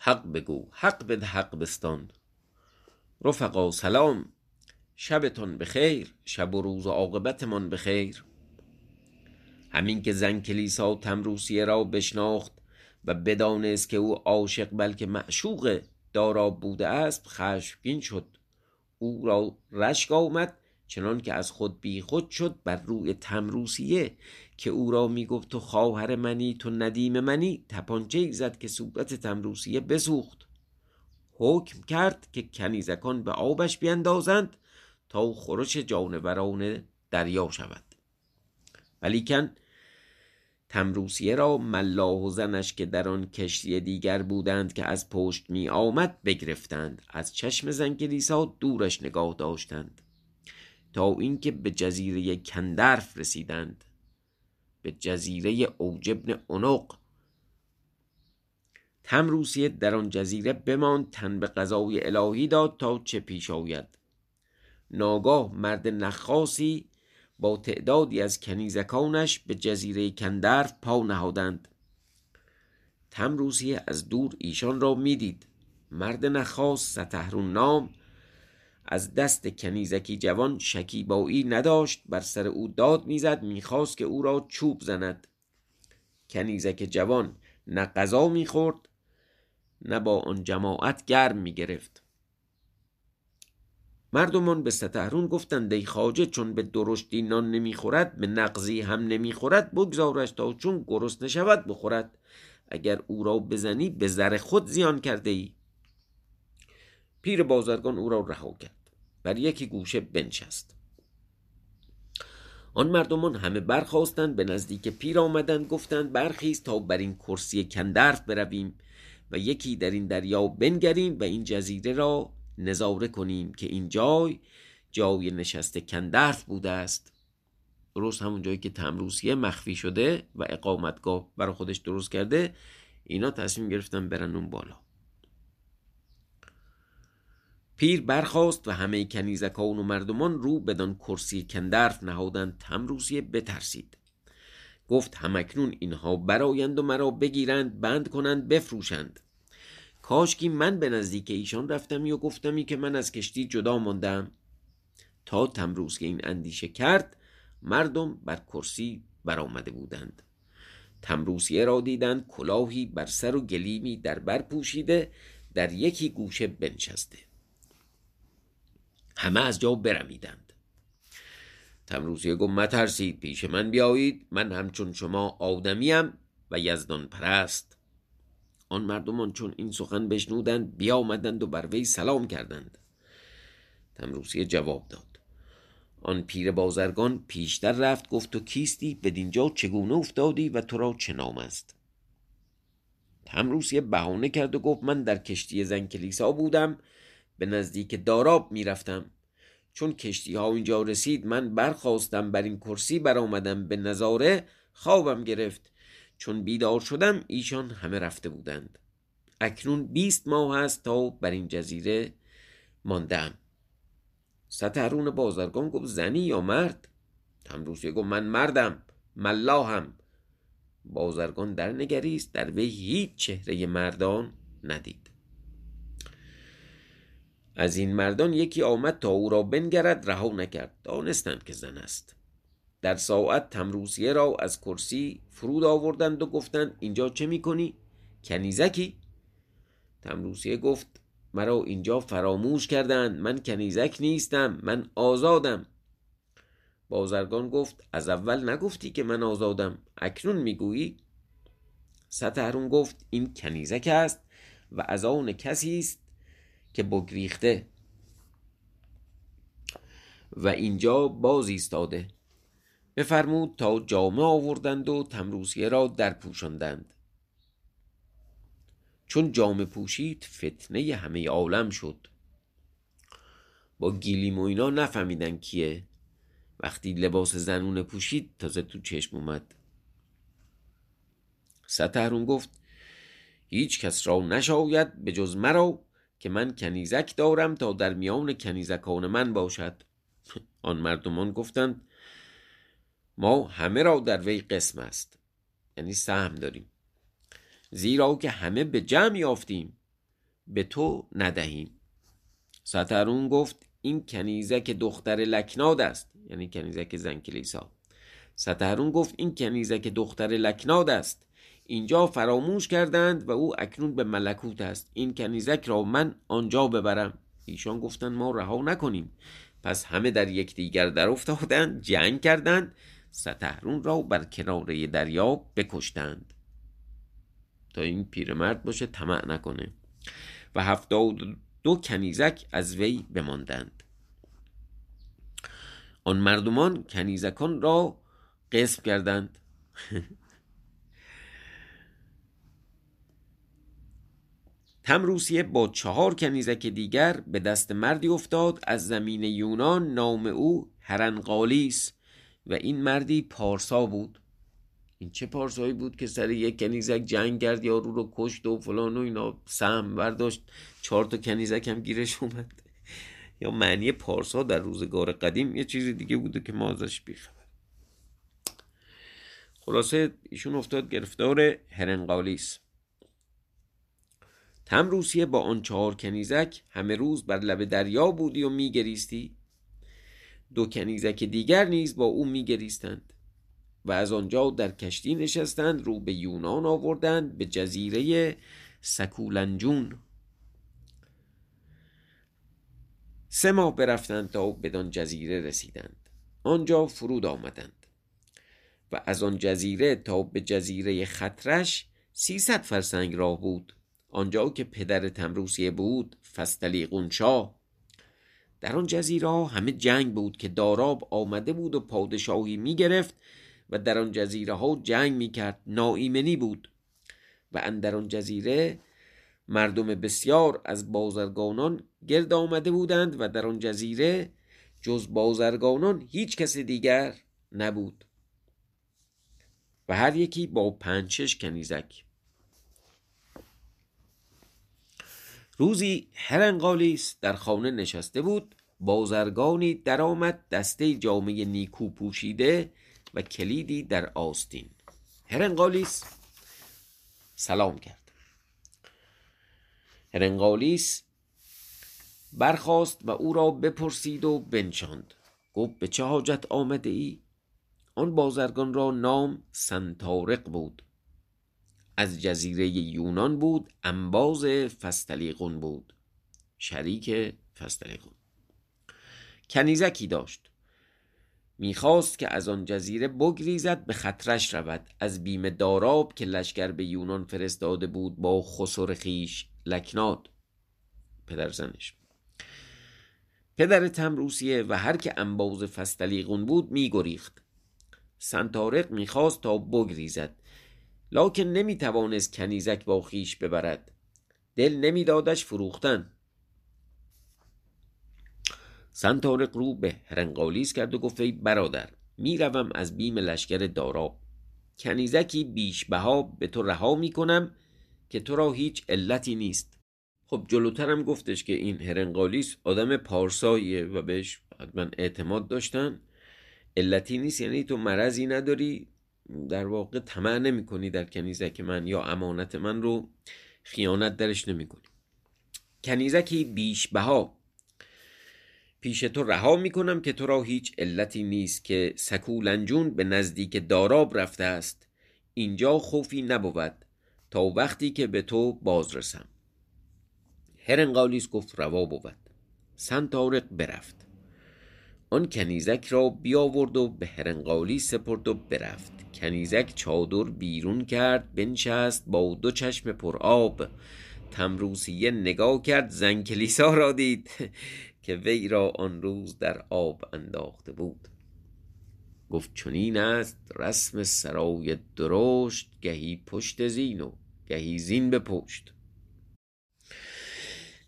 حق بگو حق بده حق بستان. رفقا سلام شبتان بخیر شب و روز و عاقبتمان بخیر. همین که زن کلیسا تمروسیه را بشناخت و بدانست که او عاشق بلکه معشوق دارا بوده است خشمگین شد. او را رشک آمد چنان که از خود بی خود شد بر روی تمروسیه که او را می‌گفت تو خواهر منی تو ندیم منی. تپانچه زد که صورت تمروسیه بسوخت. حکم کرد که کنیزکان به آبش بیندازند تا خورش جانوران دریا شود. ولیکن تمروسیه را ملاح و زنش که در آن کشتی دیگر بودند که از پشت می آمد بگرفتند. از چشم زنگلیسا دورش نگاه داشتند. تا اینکه به جزیره کندرف رسیدند. به جزیره اوجبن اونق تمروسیه در آن جزیره بماند تن به قضای الهی داد تا چه پیش آید. ناگاه مرد نخاسی با تعدادی از کنیزکانش به جزیره کندرف پا نهادند. تمروسیه از دور ایشان را می‌دید. مرد نخاس ستهرون نام از دست کنیزکی جوان شکیبایی نداشت بر سر او داد می‌زد می‌خواست که او را چوب زند. کنیزک جوان نه غذا می‌خورد نه با آن جماعت گرم می‌گرفت. مردمان به ستهرون گفتند ای خاجه چون به درشتی نان نمی‌خورد به نقضی هم نمی‌خورد بگذارش تا چون گرسنه شود بخورد. اگر او را بزنی به زر خود زیان کرده ای. پیر بازرگان او را رها کرد. بر یکی گوشه بنشست. آن مردمان همه برخواستند به نزدیک پیر آمدند گفتند برخیز تا بر این کرسی کندرف برویم و یکی در این دریا بنگریم و این جزیره را نظاره کنیم که این جای جای نشست کندرف بوده است. درست همون جایی که تمروسیه مخفی شده و اقامتگاه برای خودش درست کرده اینا تصمیم گرفتن برن اون بالا. پیر برخواست و همه کنیزکان و مردمان رو بدان کرسی کندرف نهادند تمروسیه بترسید. گفت همکنون اینها برایند و مرا بگیرند بند کنند بفروشند. کاشکی من به نزدیک ایشان رفتمی و گفتمی که من از کشتی جدا ماندم. تا تمروز این اندیشه کرد مردم بر کرسی برآمده بودند. تمروسیه را دیدند کلاهی بر سر و گلیمی در بر پوشیده در یکی گوشه بنشسته. همه از جا برمیدند تمروسیه گفت مترسید پیش من بیایید. من همچون شما آدمیم و یزدان پرست آن مردمان چون این سخن بشنودند بیامدند و بر وی سلام کردند. تمروسیه جواب داد. آن پیر بازرگان پیشتر رفت گفت تو کیستی بدینجا چگونه افتادی و تو را چه نام است؟ تمروسیه بهانه کرد و گفت من در کشتی زن کلیسا بودم. به نزدیک داراب می‌رفتم. چون کشتی ها اینجا رسید من برخواستم بر این کرسی برآمدم به نظاره خوابم گرفت. چون بیدار شدم ایشان همه رفته بودند. اکنون بیست ماه است تا بر این جزیره ماندم. سترون بازرگان گفت زنی یا مرد؟ تمروسیه گفت من مردم ملاهم. بازرگان در نگریست در وی هیچ چهره مردان ندید. از این مردان یکی آمد تا او را بنگرد رها نکرد. دانستند که زن است. در ساعت تمروسیه را از کرسی فرود آوردند و گفتند اینجا چه می‌کنی؟ کنیزکی؟ تمروسیه گفت مرا اینجا فراموش کردند. من کنیزک نیستم من آزادم. بازرگان گفت از اول نگفتی که من آزادم. اکنون می‌گویی؟ ستهرون گفت این کنیزک است و از آن کسی است که بگریخته. و اینجا باز ایستاده. بفرمود تا جامه آوردند و تمروسیه را در پوشندند چون جامه پوشید فتنه همه عالم شد. با گیلیم و اینا نفهمیدن کیه. وقتی لباس زنونه پوشید تازه تو چشم اومد. ستهرون گفت هیچ کس را نشاید به جز مرا که من کنیزک دارم تا در میان کنیزکان من باشد. آن مردمان گفتند ما همه را در وی قسم است. یعنی سهم داریم. زیرا که همه به جمع یافتیم به تو ندهیم. سترون گفت این کنیزک دختر لکناد است. یعنی کنیزک زن کلیسا سترون گفت این کنیزک دختر لکناد است. اینجا فراموش کردند و او اکنون به ملکوت است. این کنیزک را من آنجا ببرم. ایشان گفتند ما رها نکنیم. پس همه در یکدیگر در افتادند جنگ کردند ستهرون را بر کناره دریا بکشتند. تا این پیرمرد باشه طمع نکنه. و هفتاد دو کنیزک از وی بماندند. آن مردمان کنیزکان را قسم کردند. تمروسیه با چهار کنیزک دیگر به دست مردی افتاد از زمین یونان نام او هرنقالیس و این مردی پارسا بود. این چه پارسایی بود که سر یک کنیزک جنگ کرد یارو رو کشت و فلان و اینا سهم برداشت چهار تا کنیزک هم گیرش اومد. یا معنی پارسا در روزگار قدیم یه چیز دیگه بوده که ما ازش بیخبر. خلاصه ایشون افتاد گرفتار هرنقالیس. تم روسیه با آن چهار کنیزک همه روز بر لب دریا بودی و میگریستی؟ دو کنیزک دیگر نیز با او میگریستند و از آنجا در کشتی نشستند رو به یونان آوردند به جزیره سکولنجون. سه ماه برفتند تا بدان جزیره رسیدند. آنجا فرود آمدند و از آن جزیره تا به جزیره خطرش سیصد فرسنگ راه بود. آنجا که پدر تمروسیه بود فستلی قونشا در آن جزیره همه جنگ بود که داراب آمده بود و پادشاهی می گرفت و در آن جزیره ها جنگ می کرد ناایمنی بود. و اندر آن جزیره مردم بسیار از بازرگانان گرد آمده بودند و در آن جزیره جز بازرگانان هیچ کس دیگر نبود. و هر یکی با پنج شش کنیزک. روزی هرنقالیس در خانه نشسته بود بازرگانی درآمد دسته جامعه نیکو پوشیده و کلیدی در آستین. هرنقالیس سلام کرد. هرنقالیس برخاست و او را بپرسید و بنشاند. گفت به چه حاجت آمده ای؟ آن بازرگان را نام سنتارق بود. از جزیره یونان بود انباز فستلیقون بود. شریک فستلیقون. کنیزکی داشت. می‌خواست که از آن جزیره بگریزد به خطرش رود. از بیم داراب که لشکر به یونان فرستاده بود با خسر خیش لکناد. پدر زنش. پدر تمروسیه و هر که انباز فستلیقون بود میگریخت. سنتارق می‌خواست تا بگریزد. لاکن نمی‌توانست کنیزک با خیش ببرد. دل نمیدادش فروختن. سنتارق رو به هرنقالیس کرد و گفت ای برادر می‌روم از بیم لشکر داراب کنیزکی بیش بها به تو رها می‌کنم که تو را هیچ علتی نیست. خب جلوترم گفتش که این هرنقالیس آدم پارساییه و بهش حتما اعتماد داشتن. علتی نیست یعنی تو مرضی نداری. در واقع طمع نمی کنی در کنیزک من یا امانت من رو خیانت درش نمی کنی کنیزکی بیش بها. پیش تو رها می کنم که تو را هیچ علتی نیست که سکولنجون به نزدیک داراب رفته است. اینجا خوفی نبود تا وقتی که به تو باز رسم هرنقالیس گفت روا بود. سنتارق برفت. آن کنیزک را بیاورد و به هرنقالی سپرد و برفت. کنیزک چادر بیرون کرد بنشست با دو چشم پر آب. تمروسیه نگاه کرد زن کلیسا را دید که وی را آن روز در آب انداخته بود. گفت چنین است رسم سرای درشت گهی پشت زین و گهی زین به پشت.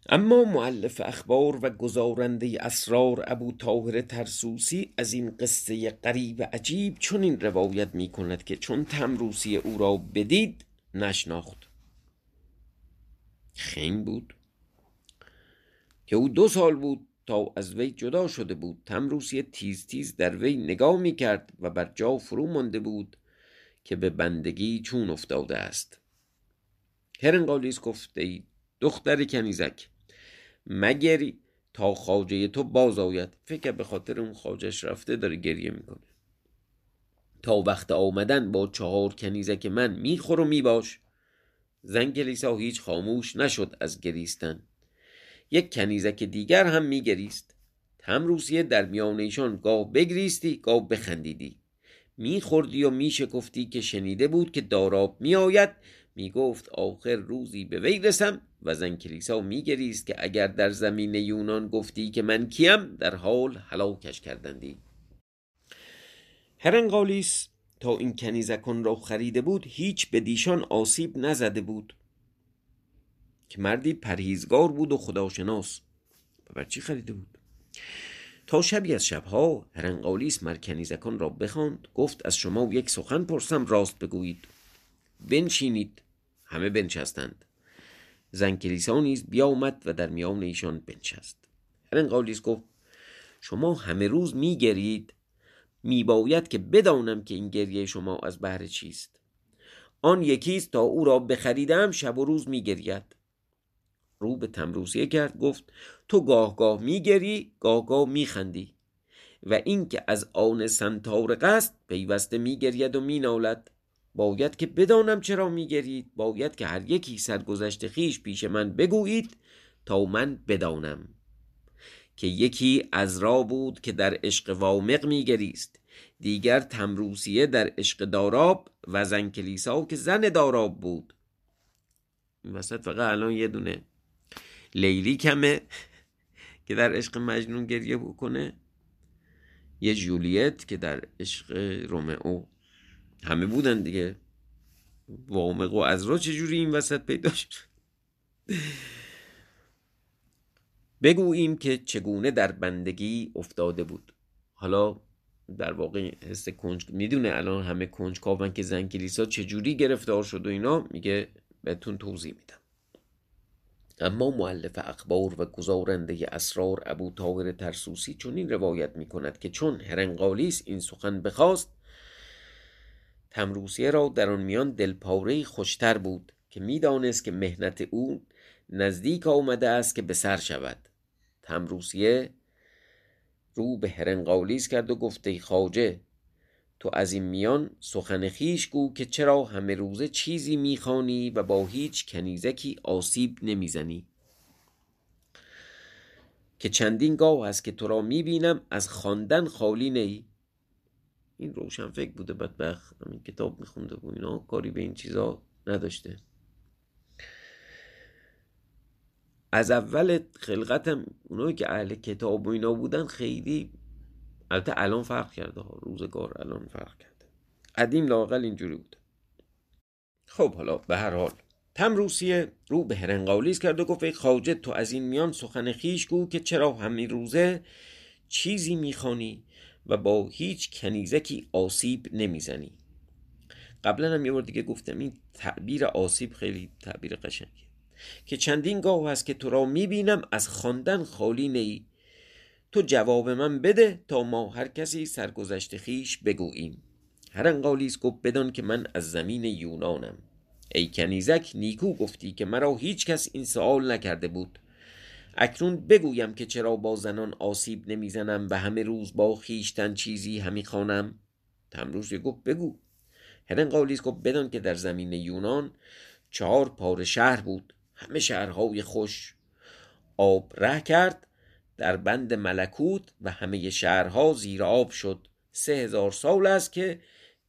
اما معلف اخبار و گزارنده اسرار ابو طاهر ترسوسی از این قصه قریب عجیب چون این روایت می کند که چون تمروسی او را بدید نشناخت. خیم بود. که او دو سال بود تا از وی جدا شده بود. تمروسی تیز تیز در وی نگاه می کرد و بر جا فرو مانده بود که به بندگی چون افتاده است. هرنگالیس گفته دختر کنیزک مگری تا خاجه تو باز آید فکر به خاطر اون خاجش رفته داره گریه می‌کنه. تا وقت آمدن با چهار کنیزک من میخور و میباش. زن کلیسا هیچ خاموش نشد از گریستن. یک کنیزک دیگر هم میگریست. هم روسیه در میان ایشان گاه بگریستی گاه بخندیدی. میخوردی و میشکفتی که شنیده بود که داراب میآید. می‌گفت آخر روزی به وی رسم. و زن کلیسا میگریست که اگر در زمین یونان گفتی که من کیم در حال هلاکش کردندی. هرنگالیس تا این کنیزکان را خریده بود هیچ به دیشان آسیب نزده بود که مردی پرهیزگار بود و خداشناس. بر چی خریده بود؟ تا شبی از شبها هرنقالیس مرکنیزکان را بخواند گفت از شما یک سخن پرسم راست بگویید. بنشینید. همه بنشستند. زن کلیسا نیز بیامد و در میان ایشان بنشست. هرنقالیس گفت شما همه روز میگرید؟ میباید که بدانم که این گریه شما از بهر چیست. آن یکیست تا او را بخریدم شب و روز میگرید. رو به تمروسیه کرد گفت تو گاه گاه میگری گاه گاه میخندی. و اینکه از آن سنتار قصد پیوسته میگرید و مینالد. باید که بدانم چرا میگرید. باید که هر یکی سرگذشت خیش پیش من بگویید تا من بدانم که یکی از را بود که در عشق وامق میگریست. دیگر تمروسیه در عشق داراب و زن کلیسا که زن داراب بود. این وسط فقط الان یه دونه لیلی کمه که در عشق مجنون گریه بکنه. یه جولیت که در عشق رومئو همه بودن دیگه. وامق و ازرا چجوری این وسط پیدا شد؟ بگوییم که چگونه در بندگی افتاده بود. حالا در واقع حس کنج می‌دونه الان همه کنجکاون که زن کلیسا چجوری گرفتار شد و اینا میگه بهتون توضیح میدم. اما معلف اخبار و گزارنده اسرار ابو طاهر ترسوسی چنین روایت می کند که چون هرنقالیس این سخن بخواست تمروسیه را در آن میان دلپاره خوشتر بود که می‌دانست که مهنت او نزدیک آمده است که به سر شود. تمروسیه رو به هرنقالیس کرد و گفته خاجه تو از این میان سخن خیش گو که چرا همه روزه چیزی می‌خوانی و با هیچ کنیزکی آسیب نمی‌زنی. که چندین گاه است که تو را می‌بینم از خواندن خالی نی این روشن فکر بوده بدبخت همین کتاب میخونده و اینا کاری به این چیزا نداشته. از اول خلقتم اونایی که اهل کتاب و اینا بودن خیلی البته الان فرق کرده ها روزگار الان فرق کرده. قدیم لاقل اینجوری بود. خب حالا به هر حال تم روسیه رو به هرنقالیز کرد و گفت ای تو از این میان سخن خیش گو که چرا همین روزه چیزی می‌خوانی؟ و با هیچ کنیزکی آسیب نمی‌زنی. قبلا هم یه بار دیگه گفتم این تعبیر آسیب خیلی تعبیر قشنگه. که چندین گاه هست که تو را می‌بینم از خواندن خالی نی. تو جواب من بده تا ما هر کسی سرگذشت خیش بگوییم. هر انقالیز گفت بدان که من از زمین یونانم. ای کنیزک نیکو گفتی که مرا هیچ کس این سوال نکرده بود. اکنون بگویم که چرا با زنان آسیب نمی‌زنم و همه روز با خیشتن چیزی همی خوانم؟ تمروز گفت بگو. هرنقالیز گفت بدان که در زمین یونان چهار پار شهر بود. همه شهرهای خوش. آب ره کرد در بند ملکوت و همه شهرها زیر آب شد. سه هزار سال است که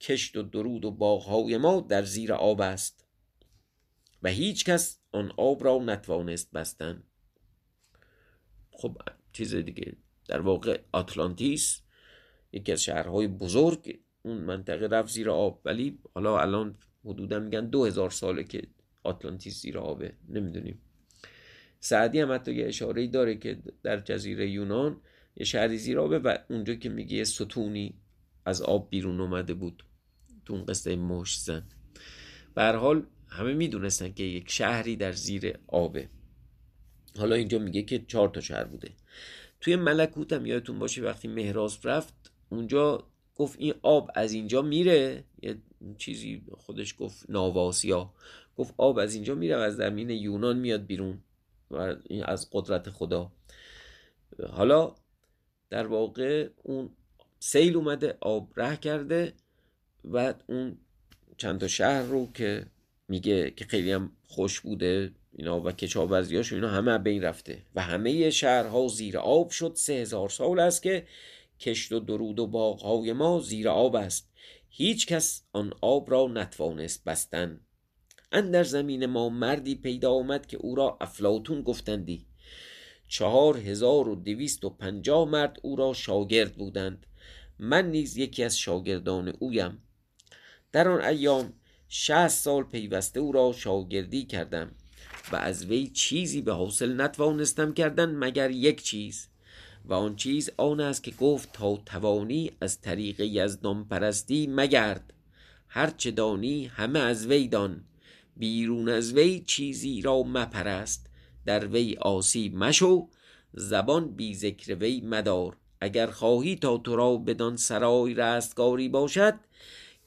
کشت و درود و باغهای ما در زیر آب است. و هیچ کس آن آب را نتوانست بستن. خب چیز دیگه. در واقع آتلانتیس یکی از شهرهای بزرگ اون منطقه رفت زیر آب. ولی حالا الان حدودا میگن دو هزار ساله که آتلانتیس زیر آبه. نمی‌دونیم. سعدی هم حتی یه اشاره داره که در جزیره یونان یه شهری زیر آبه و اونجا که میگه یه ستونی از آب بیرون اومده بود تو اون قصه مش زن. به حال همه می‌دونستن که یک شهری در زیر آبه. حالا اینجا میگه که چهار تا شهر بوده. توی ملکوت هم یادتون باشه وقتی مهراز رفت اونجا گفت این آب از اینجا میره. یه چیزی خودش گفت ناواسیا. گفت آب از اینجا میره از زمین یونان میاد بیرون و از قدرت خدا. حالا در واقع اون سیل اومده آب ره کرده و اون چند تا شهر رو که میگه که خیلی هم خوش بوده. اینا و کشاورزیاش اینا همه به این رفته. و همه شهرها زیر آب شد. سه هزار سال است که کشت و درود و باغهای ما زیر آب است. هیچ کس آن آب را نتوانست بستن. اندر زمین ما مردی پیدا آمد که او را افلاتون گفتندی. چهار هزار و دویست و پنجاه مرد او را شاگرد بودند. من نیز یکی از شاگردان اویم. در آن ایام شهست سال پیوسته او را شاگردی کردم. و از وی چیزی به حاصل نتوانستم کردن مگر یک چیز. و آن چیز آن است که گفت تا توانی از طریق یزدان پرستی مگرد. هرچه دانی همه از وی دان. بیرون از وی چیزی را مپرست. در وی آسیب مشو. زبان بی ذکر وی مدار. اگر خواهی تا تو را بدان سرای رستگاری باشد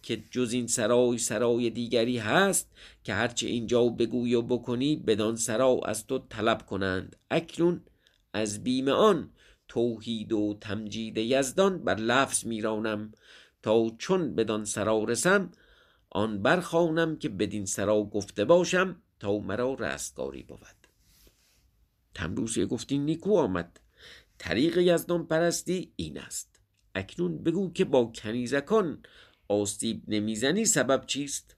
که جز این سرای سرای دیگری هست که هرچه اینجا بگوی و بکنی بدان سرا از تو طلب کنند. اکنون از بیم آن توحید و تمجید یزدان بر لفظ میرانم. تا چون بدان سرا رسم آن برخوانم که بدین سرا گفته باشم تا مرا رستگاری بود. تمروز گفتی نیکو آمد. طریق یزدان پرستی این است. اکنون بگو که با کنیزکان آسیب نمی‌زنی سبب چیست؟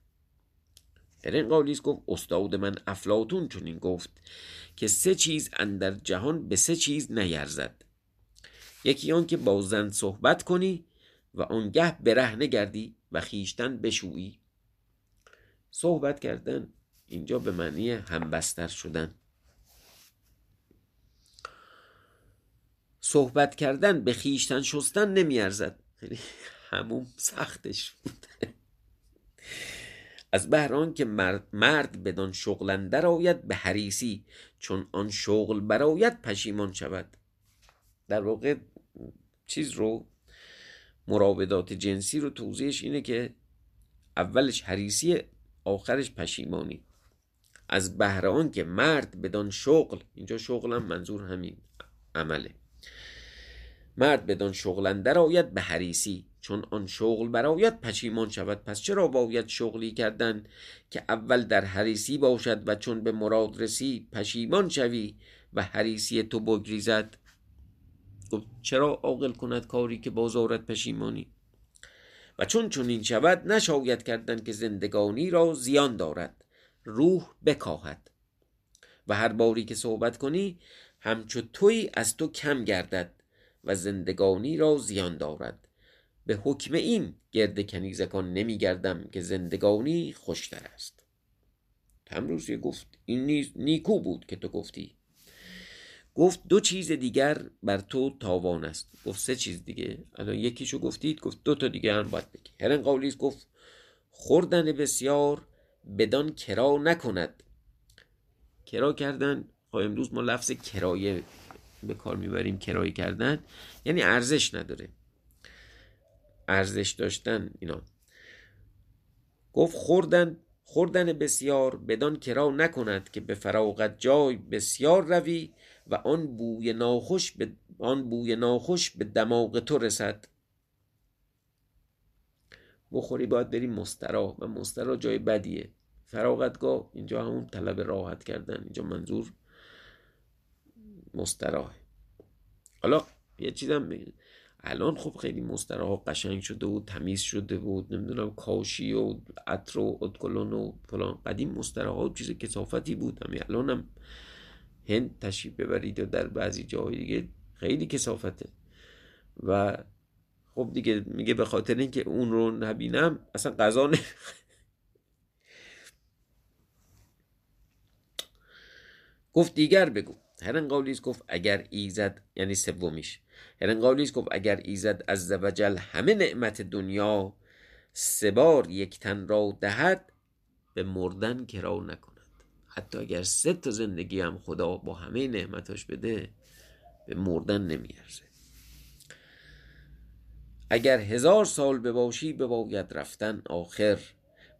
قالیس گفت استاد من افلاتون چنین گفت که سه چیز اندر جهان به سه چیز نیرزد. یکی آن که با زن صحبت کنی و آنگه برهنه گردی و خیشتن بشویی. صحبت کردن اینجا به معنی همبستر شدن. صحبت کردن به خیشتن شستن نمیارزد. همون سختش بود. از بهران که مرد, مرد بدان شغل آید به حریسی چون آن شغل براید پشیمان شود. در واقع چیز رو مراودات جنسی رو توضیحش اینه که اولش حریسی آخرش پشیمانی. از بهران که مرد بدان شغل اینجا شغلم منظور همین عمله. مرد بدان اندر آید به حریسی چون آن شغل برایت پشیمان شود. پس چرا باید شغلی کردن که اول در حریسی باشد و چون به مراد رسی پشیمان شوی و حریسی تو بگریزد؟ چرا عاقل کند کاری که بازارت پشیمانی؟ و چون چون این شود نشاید کردن که زندگانی را زیان دارد روح بکاهد. و هر باری که صحبت کنی همچو توی از تو کم گردد و زندگانی را زیان دارد. به حکم این گرد کنیزکان نمیگردم که زندگانی خوشتر است. تمروزی گفت این نیز نیکو بود که تو گفتی. گفت دو چیز دیگر بر تو تاوان است. گفت سه چیز دیگه. الان یکیشو گفتید گفت دو تا دیگه هم باید بگی. هرن قولیس گفت خوردن بسیار بدان کرا نکند. کرا کردن خب امروز ما لفظ کرایه به کار می‌بریم کرایه کردن یعنی ارزش نداره. ارزش داشتن اینا. گفت خوردن خوردن بسیار بدان کرا نکند که به فراغت جای بسیار روی و آن بوی ناخوش به آن بوی ناخوش به دماغ تو رسد. بخوری باید بریم مسترا و مسترا جای بدیه. فراغتگاه اینجا همون طلب راحت کردن. اینجا منظور مستراح حالا یه چیزم الان خب خیلی مستراح قشنگ شده و تمیز شده بود نمی‌دونم کاشی و عطر و ادکلون و فلان. قدیم مستراح چیز کسافتی بود. همین الان هم هند تشریف ببرید و در بعضی جاهای دیگه خیلی کسافته و خب دیگه میگه به خاطر اینکه اون رو نبینم اصلا غذا گفت دیگر بگو. هرنقالیس گفت اگر ایزد یعنی سومیش. هرنقالیس گفت اگر ایزد از وجل همه نعمت دنیا سه بار یک تن را دهد به مردن کرا نکند. حتی اگر سه تا زندگی هم خدا با همه نعمتاش بده به مردن نمیارزه. اگر هزار سال بباشی بباید رفتن آخر.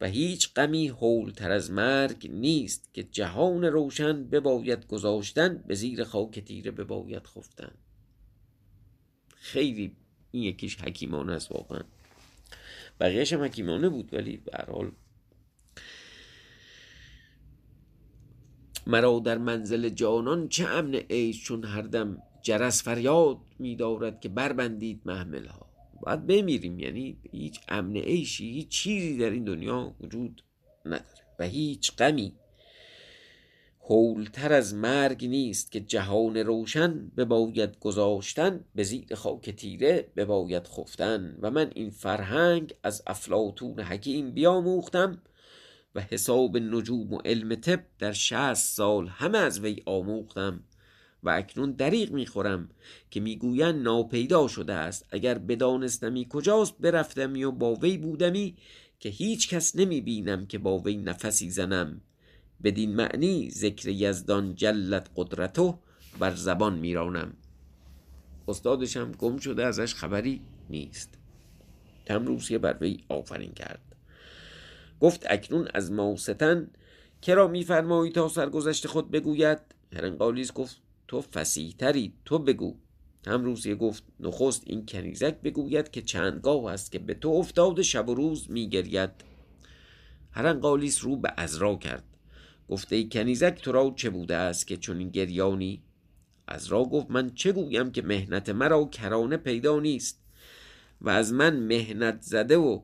و هیچ غمی هولتر از مرگ نیست که جهان روشن بباید گذاشتن به زیر خاک تیره بباید خفتن. خیلی این یکیش حکیمانه است واقعا. بقیهش هم حکیمانه بود ولی به حال. مرا در منزل جانان چه امن عیش چون هر دم جرس فریاد میدارد که بربندید محمل ها باید بمیریم. یعنی هیچ امن عیشی هیچ چیزی در این دنیا وجود نداره و هیچ غمی هولتر از مرگ نیست که جهان روشن بباید گذاشتن به زیر خاک تیره بباید خفتن. و من این فرهنگ از افلاتون حکیم بیاموختم و حساب نجوم و علم طب در شهست سال همه از وی آموختم. و اکنون دریغ می‌خورم که می‌گویند ناپیدا شده است. اگر بدانستمی کجاست برفتمی و با وی بودمی که هیچ کس نمی بینم که با وی نفسی زنم. بدین معنی ذکر یزدان جلت قدرتو بر زبان میرانم. استادشم گم شده ازش خبری نیست. تمروسیه بر وی آفرین کرد. گفت اکنون از ماستن کرا میفرمایی تا سرگذشت خود بگوید؟ هرنقالیز گفت تو فسیحتری تو بگو. هم روسیه گفت نخست این کنیزک بگوید که چندگاه است که به تو افتاد شب و روز میگرید. هرنقالیس رو به ازرا کرد. گفته ای کنیزک تو را چه بوده است که چون این گریانی؟ از را گفت من چه گویم که مهنت مرا کرانه پیدا نیست و از من مهنت زده و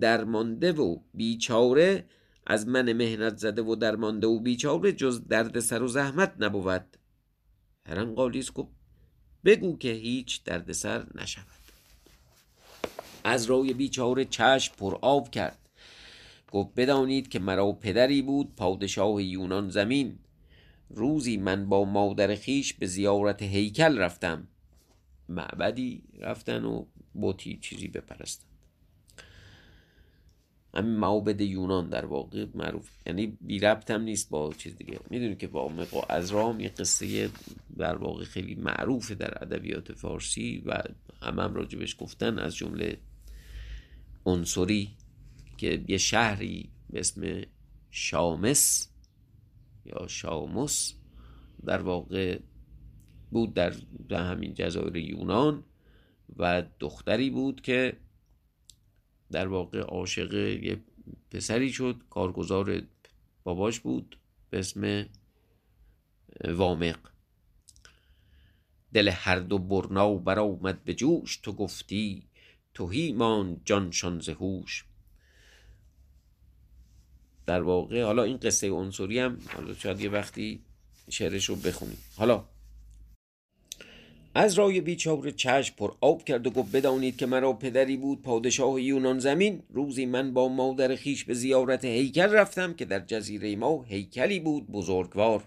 درمانده و بیچاره از من مهنت زده و درمانده و بیچاره جز درد سر و زحمت نبود. هرنقالیس گفت بگو که هیچ دردسر نشود. از روی بیچاره چشم پر آب کرد. گفت بدانید که مرا پدری بود پادشاه یونان زمین. روزی من با مادر خیش به زیارت هیکل رفتم. معبدی رفتن و بوتی چیزی بپرستن همین معابد یونان در واقع معروف. یعنی بی ربط هم نیست با چیز دیگه. می‌دونی که با از رام یه قصه در واقع خیلی معروف در ادبیات فارسی و هم هم راجبش گفتن از جمله عنصری که یه شهری به اسم شامس یا شاموس در واقع بود در همین جزایر یونان و دختری بود که در واقع عاشق یه پسری شد. کارگزار باباش بود به اسم وامق. دل هر دو برنا برآمد به جوش. تو گفتی توهیمان جانشان زهوش در واقع حالا این قصه عنصری هم حالا شاید یه وقتی شعرش رو بخونیم. حالا از رای بیچاره چشم پر آب کرد و گفت بدانید که مرا پدری بود پادشاه یونان زمین. روزی من با مادر خیش به زیارت هیکل رفتم که در جزیره ما هیکلی بود بزرگوار.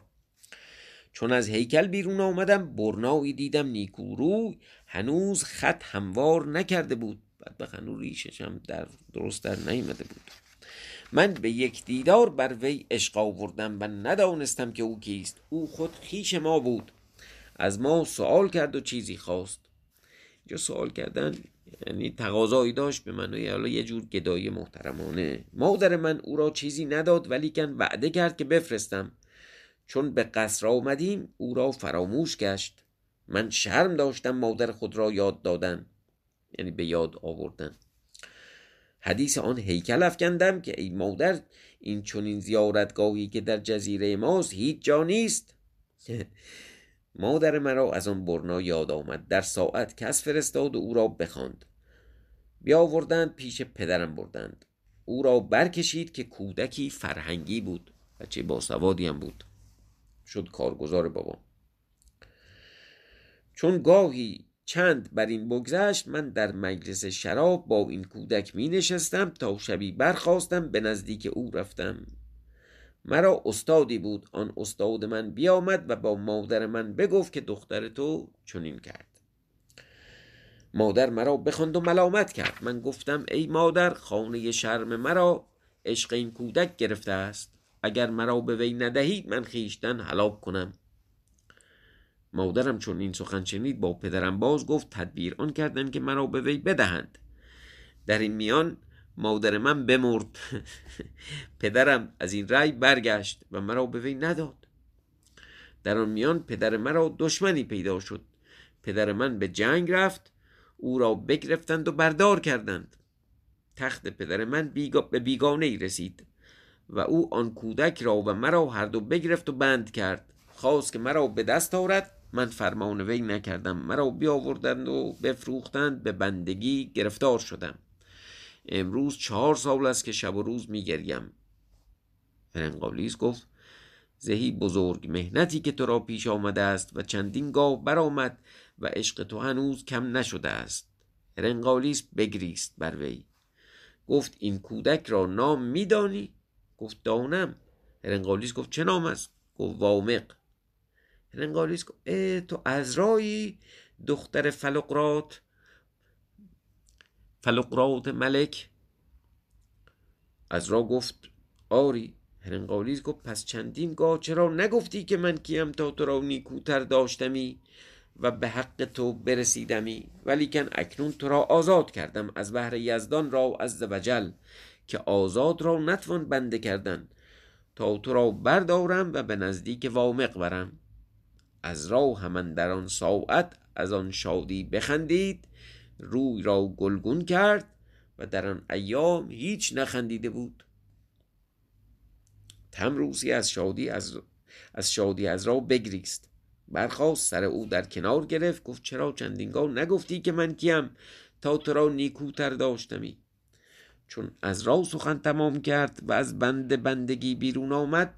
چون از هیکل بیرون آمدم برنایی دیدم نیکورو هنوز خط هموار نکرده بود. بعد به خنو ریشش هم در درست در نیمده بود. من به یک دیدار بر وی عشق آوردم و ندانستم که او کیست. او خود خیش ما بود. از ما سوال کرد و چیزی خواست. اینجا سوال کردن یعنی تقاضایی داشت به معنای حالا یه جور گدایی محترمانه. مادر من او را چیزی نداد ولی کن وعده کرد که بفرستم. چون به قصر آمدیم او را فراموش گشت. من شرم داشتم مادر خود را یاد دادن یعنی به یاد آوردن. حدیث آن هیکل افکندم که ای مادر این چنین زیارتگاهی که در جزیره ماست هیچ جا نیست. مادر مرا از آن برنا یاد آمد. در ساعت کس فرستاد و او را بخواند. بیاوردند پیش پدرم بردند. او را برکشید که کودکی فرهنگی بود بچه باسوادی هم بود. شد کارگزار بابا. چون گاهی چند بر این بگذشت من در مجلس شراب با این کودک می نشستم تا شبی برخواستم به نزدیک او رفتم. مرا استادی بود. آن استاد من بیامد و با مادر من بگفت که دختر تو چنین کرد. مادر مرا بخواند و ملامت کرد. من گفتم ای مادر خانه شرم مرا عشق این کودک گرفته است. اگر مرا به وی ندهید من خیشتن هلاک کنم. مادرم چون این سخن شنید با پدرم باز گفت تدبیر آن کردن که مرا به وی بدهند. در این میان مادر من بمرد. پدرم از این رأی برگشت و مرا به وی نداد. در آن میان پدر مرا دشمنی پیدا شد. پدر من به جنگ رفت او را بگرفتند و بردار کردند. تخت پدر من به بیگانه ای رسید و او آن کودک را و مرا هر دو بگرفت و بند کرد. خواست که مرا به دست آورد. من فرمان وی نکردم. مرا بیاوردند و بفروختند به بندگی گرفتار شدم. امروز چهار سال است که شب و روز میگریم. فرنگالیس گفت زهی بزرگ مهنتی که تو را پیش آمده است و چندین گاه برآمد و عشق تو هنوز کم نشده است. هرنگالیس بگریست بر وی. گفت این کودک را نام میدانی؟ گفت دانم. هرنگالیس گفت چه نام است؟ گفت وامق. هرنگالیس گفت اه تو ازرایی دختر فلقرات؟ فلقرات ملک. از را گفت آری. هرنگالیز گفت پس چندین گاه چرا نگفتی که من کیم تا تو را نیکوتر داشتمی و به حق تو برسیدمی؟ ولیکن اکنون تو را آزاد کردم. از بهر یزدان را از وجل که آزاد را نتوان بنده کردن. تا تو را بردارم و به نزدیک وامق برم. از را همان در آن ساعت از آن شادی بخندید. روی را گلگون کرد و در آن ایام هیچ نخندیده بود. تمروسی از شادی از, از شادی از را بگریست. برخواست سر او در کنار گرفت گفت چرا چندینگاه نگفتی که من کیم تا تو را نیکوتر داشتمی؟ چون از را سخن تمام کرد و از بند بندگی بیرون آمد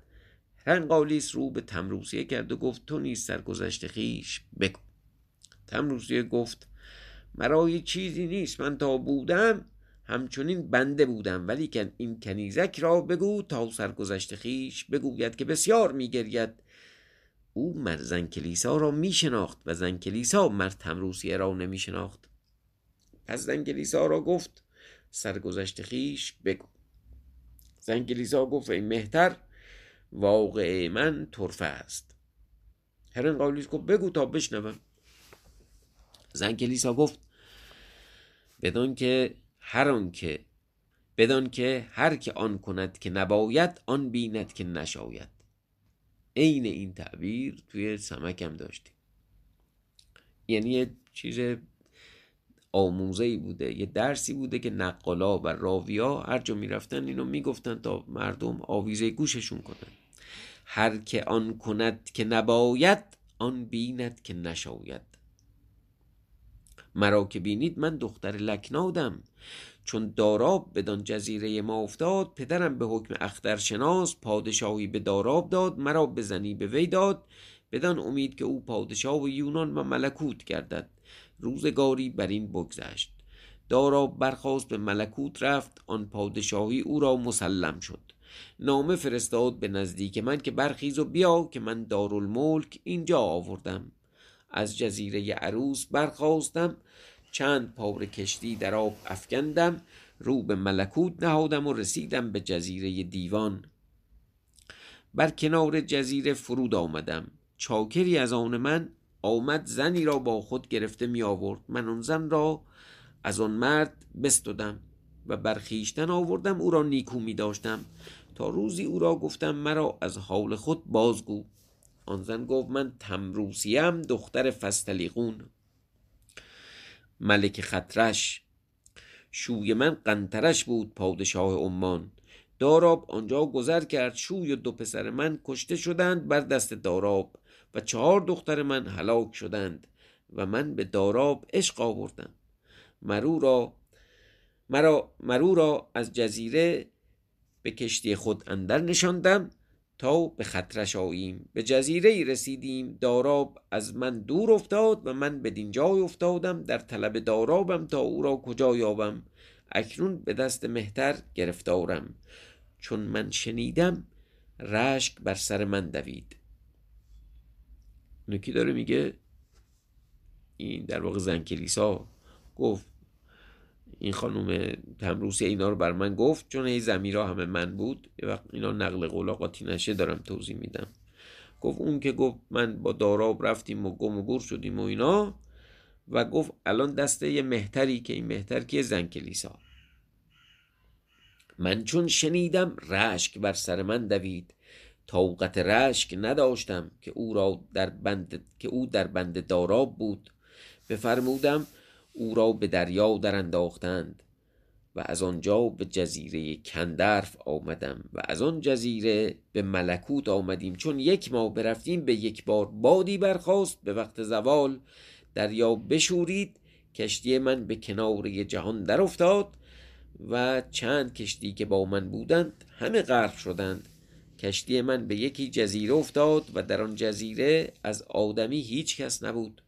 رنگالیس رو به تمروسیه کرد و گفت تو نیز سرگذشت خیش بگو. تمروسیه گفت مرا چیزی نیست. من تا بودم همچنین بنده بودم. ولی که این کنیزک را بگو تا سرگذشت خیش بگوید که بسیار میگرید. او مر زن کلیسا را میشناخت و زن کلیسا مر تمروسیه را نمیشناخت. پس زن کلیسا را گفت سرگذشت خیش بگو. زن کلیسا گفت این مهتر واقع من طرفه است. هرن قولیس گفت بگو تا بشنوم. زن کلیسا گفت بدان که هر آن که بدان که هر که آن کند که نباید آن بیند که نشاید. عین این تعبیر توی سمکم داشتیم. یعنی یه چیز آموزه ای بوده یه درسی بوده که نقالا و راویا هر جا می‌رفتن اینو می‌گفتن تا مردم آویزه گوششون کنن. هر که آن کند که نباید آن بیند که نشاید. مرا که بینید من دختر لکنادم. چون داراب بدان جزیره ما افتاد پدرم به حکم اخترشناس پادشاهی به داراب داد مرا بزنی به وی داد بدان امید که او پادشاه و یونان و ملکوت گردد. روزگاری بر این بگذشت. داراب برخواست به ملکوت رفت آن پادشاهی او را مسلم شد. نامه فرستاد به نزدیک من که برخیز و بیا که من دارالملک اینجا آوردم. از جزیره عروس برخواستم چند پاور کشتی در آب افکندم. رو به ملکوت نهادم و رسیدم به جزیره دیوان. بر کنار جزیره فرود آمدم. چاکری از آن من آمد زنی را با خود گرفته می آورد. من آن زن را از آن مرد بستدم و برخیشتن آوردم. او را نیکو می داشتم. تا روزی او را گفتم مرا از حال خود بازگو. آن زن گفت من تمروسیم دختر فستلیقون ملک خطرش شوی من قنترش بود پادشاه عمان. داراب آنجا گذر کرد شوی و دو پسر من کشته شدند بر دست داراب و چهار دختر من هلاک شدند و من به داراب عشق آوردم. مرو را مرا مرو را از جزیره به کشتی خود اندر نشاندم تا به خطرش آییم به جزیره ای رسیدیم داراب از من دور افتاد و من به جای افتادم. در طلب دارابم تا او را کجا یابم؟ اکنون به دست مهتر گرفتارم. چون من شنیدم رشک بر سر من دوید. نکی داره میگه؟ این در واقع زن کلیسا گفت این خانم تمروسی اینا رو بر من گفت چون این زمیرا همه من بود. یه وقت اینا نقل قولاقاتی نشه دارم توضیح میدم. گفت اون که گفت من با داراب رفتیم و گم و گور شدیم و اینا. و گفت الان دسته یه مهتری که این مهتر که زن کلیسا. من چون شنیدم رشک بر سر من دوید. طاقت رشک نداشتم که او را در بند که او در بند داراب بود. بفرمودم او را به دریا در انداختند و از آنجا به جزیره کندرف آمدم و از آن جزیره به ملکوت آمدیم. چون یک ماه برفتیم به یک بار بادی برخاست به وقت زوال دریا بشورید. کشتی من به کنار جهان در افتاد و چند کشتی که با من بودند همه غرق شدند. کشتی من به یکی جزیره افتاد و در آن جزیره از آدمی هیچ کس نبود.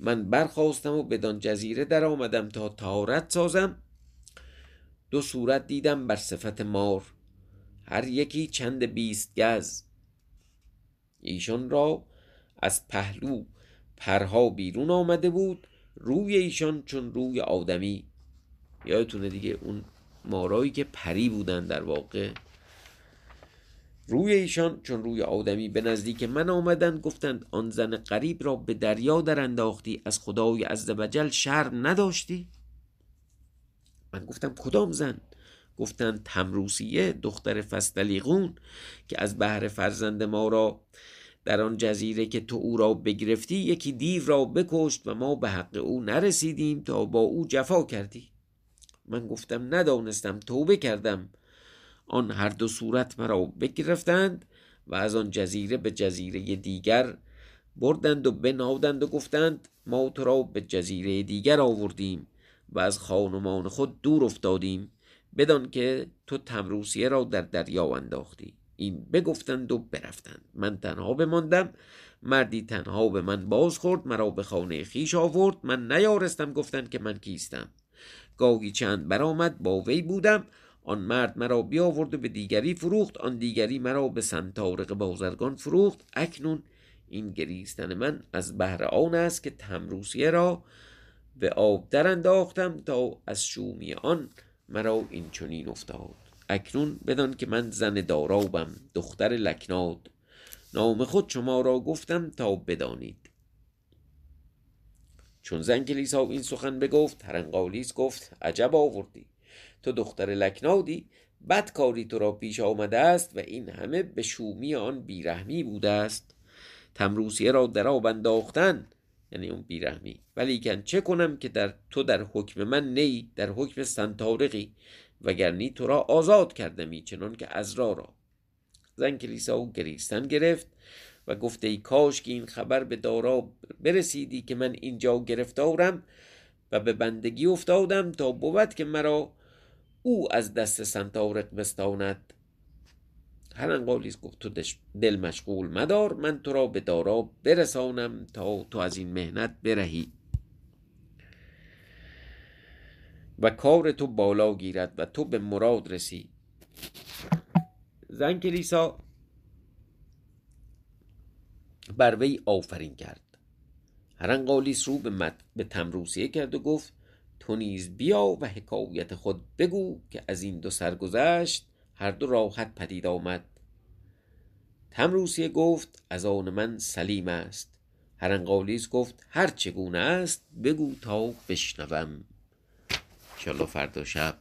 من برخواستم و بدان جزیره در آمدم تا تهارت سازم. دو صورت دیدم بر صفت مار. هر یکی چند بیست گز. ایشان را از پهلو پرها بیرون آمده بود روی ایشان چون روی آدمی. یادتونه دیگه اون مارایی که پری بودن در واقع. روی ایشان چون روی آدمی به نزدیک من آمدند گفتند آن زن قریب را به دریا در انداختی از خدای عزوجل شرم نداشتی؟ من گفتم کدام زن؟ گفتند تمروسیه دختر فستلیغون که از بهر فرزند ما را در آن جزیره که تو او را بگرفتی یکی دیو را بکشت و ما به حق او نرسیدیم تا با او جفا کردی. من گفتم ندانستم توبه کردم. آن هر دو صورت مرا بگرفتند و از آن جزیره به جزیره دیگر بردند و بنادند و گفتند ما تو را به جزیره دیگر آوردیم و از خانمان خود دور افتادیم بدان که تو تمروسیه را در دریا انداختی. این بگفتند و برفتند. من تنها بماندم مردی تنها به من باز خورد مرا به خانه خیش آورد. من نیارستم گفتند که من کیستم. گاهی چند برآمد با وی بودم. آن مرد مرا بیاورد و به دیگری فروخت آن دیگری مرا به سنتارق بازرگان فروخت. اکنون این گریستن من از بهر آن است که تمروسیه را به آب در انداختم تا از شومی آن مرا این چنین افتاد. اکنون بدان که من زن دارابم دختر لکناد. نام خود شما را گفتم تا بدانید. چون زن کلیسا این سخن بگفت هرنقالیس گفت عجب آوردی. تو دختر لکنادی بد کاری تو را پیش آمده است و این همه به شومی آن بیرحمی بوده است. تمروسیه را در آب انداختن یعنی اون بیرحمی. ولیکن چه کنم که در تو در حکم من نی در حکم سنتارقی وگرنی تو را آزاد کردمی چنان که ازرا را. زن کلیسا و گریستن گرفت و گفته ای کاش که این خبر به دارا برسیدی که من اینجا گرفتارم و به بندگی افتادم تا بود که مرا او از دست سنتارق بستاند. هر انقالیز گفت تو دل مشغول مدار من تو را به دارا برسانم تا تو از این مهنت برهی. و کار تو بالا گیرد و تو به مراد رسی. زن کلیسا بر وی آفرین کرد. هرنقالیس رو به, مد... به تمروسیه کرد و گفت تو نیز بیا و حکایت خود بگو که از این دو سرگذشت هر دو راحت پدید آمد. تمروسیه گفت از آن من سلیم است. هرنقالیس گفت هر چگونه است بگو تا بشنوم. انشالله فردا شب.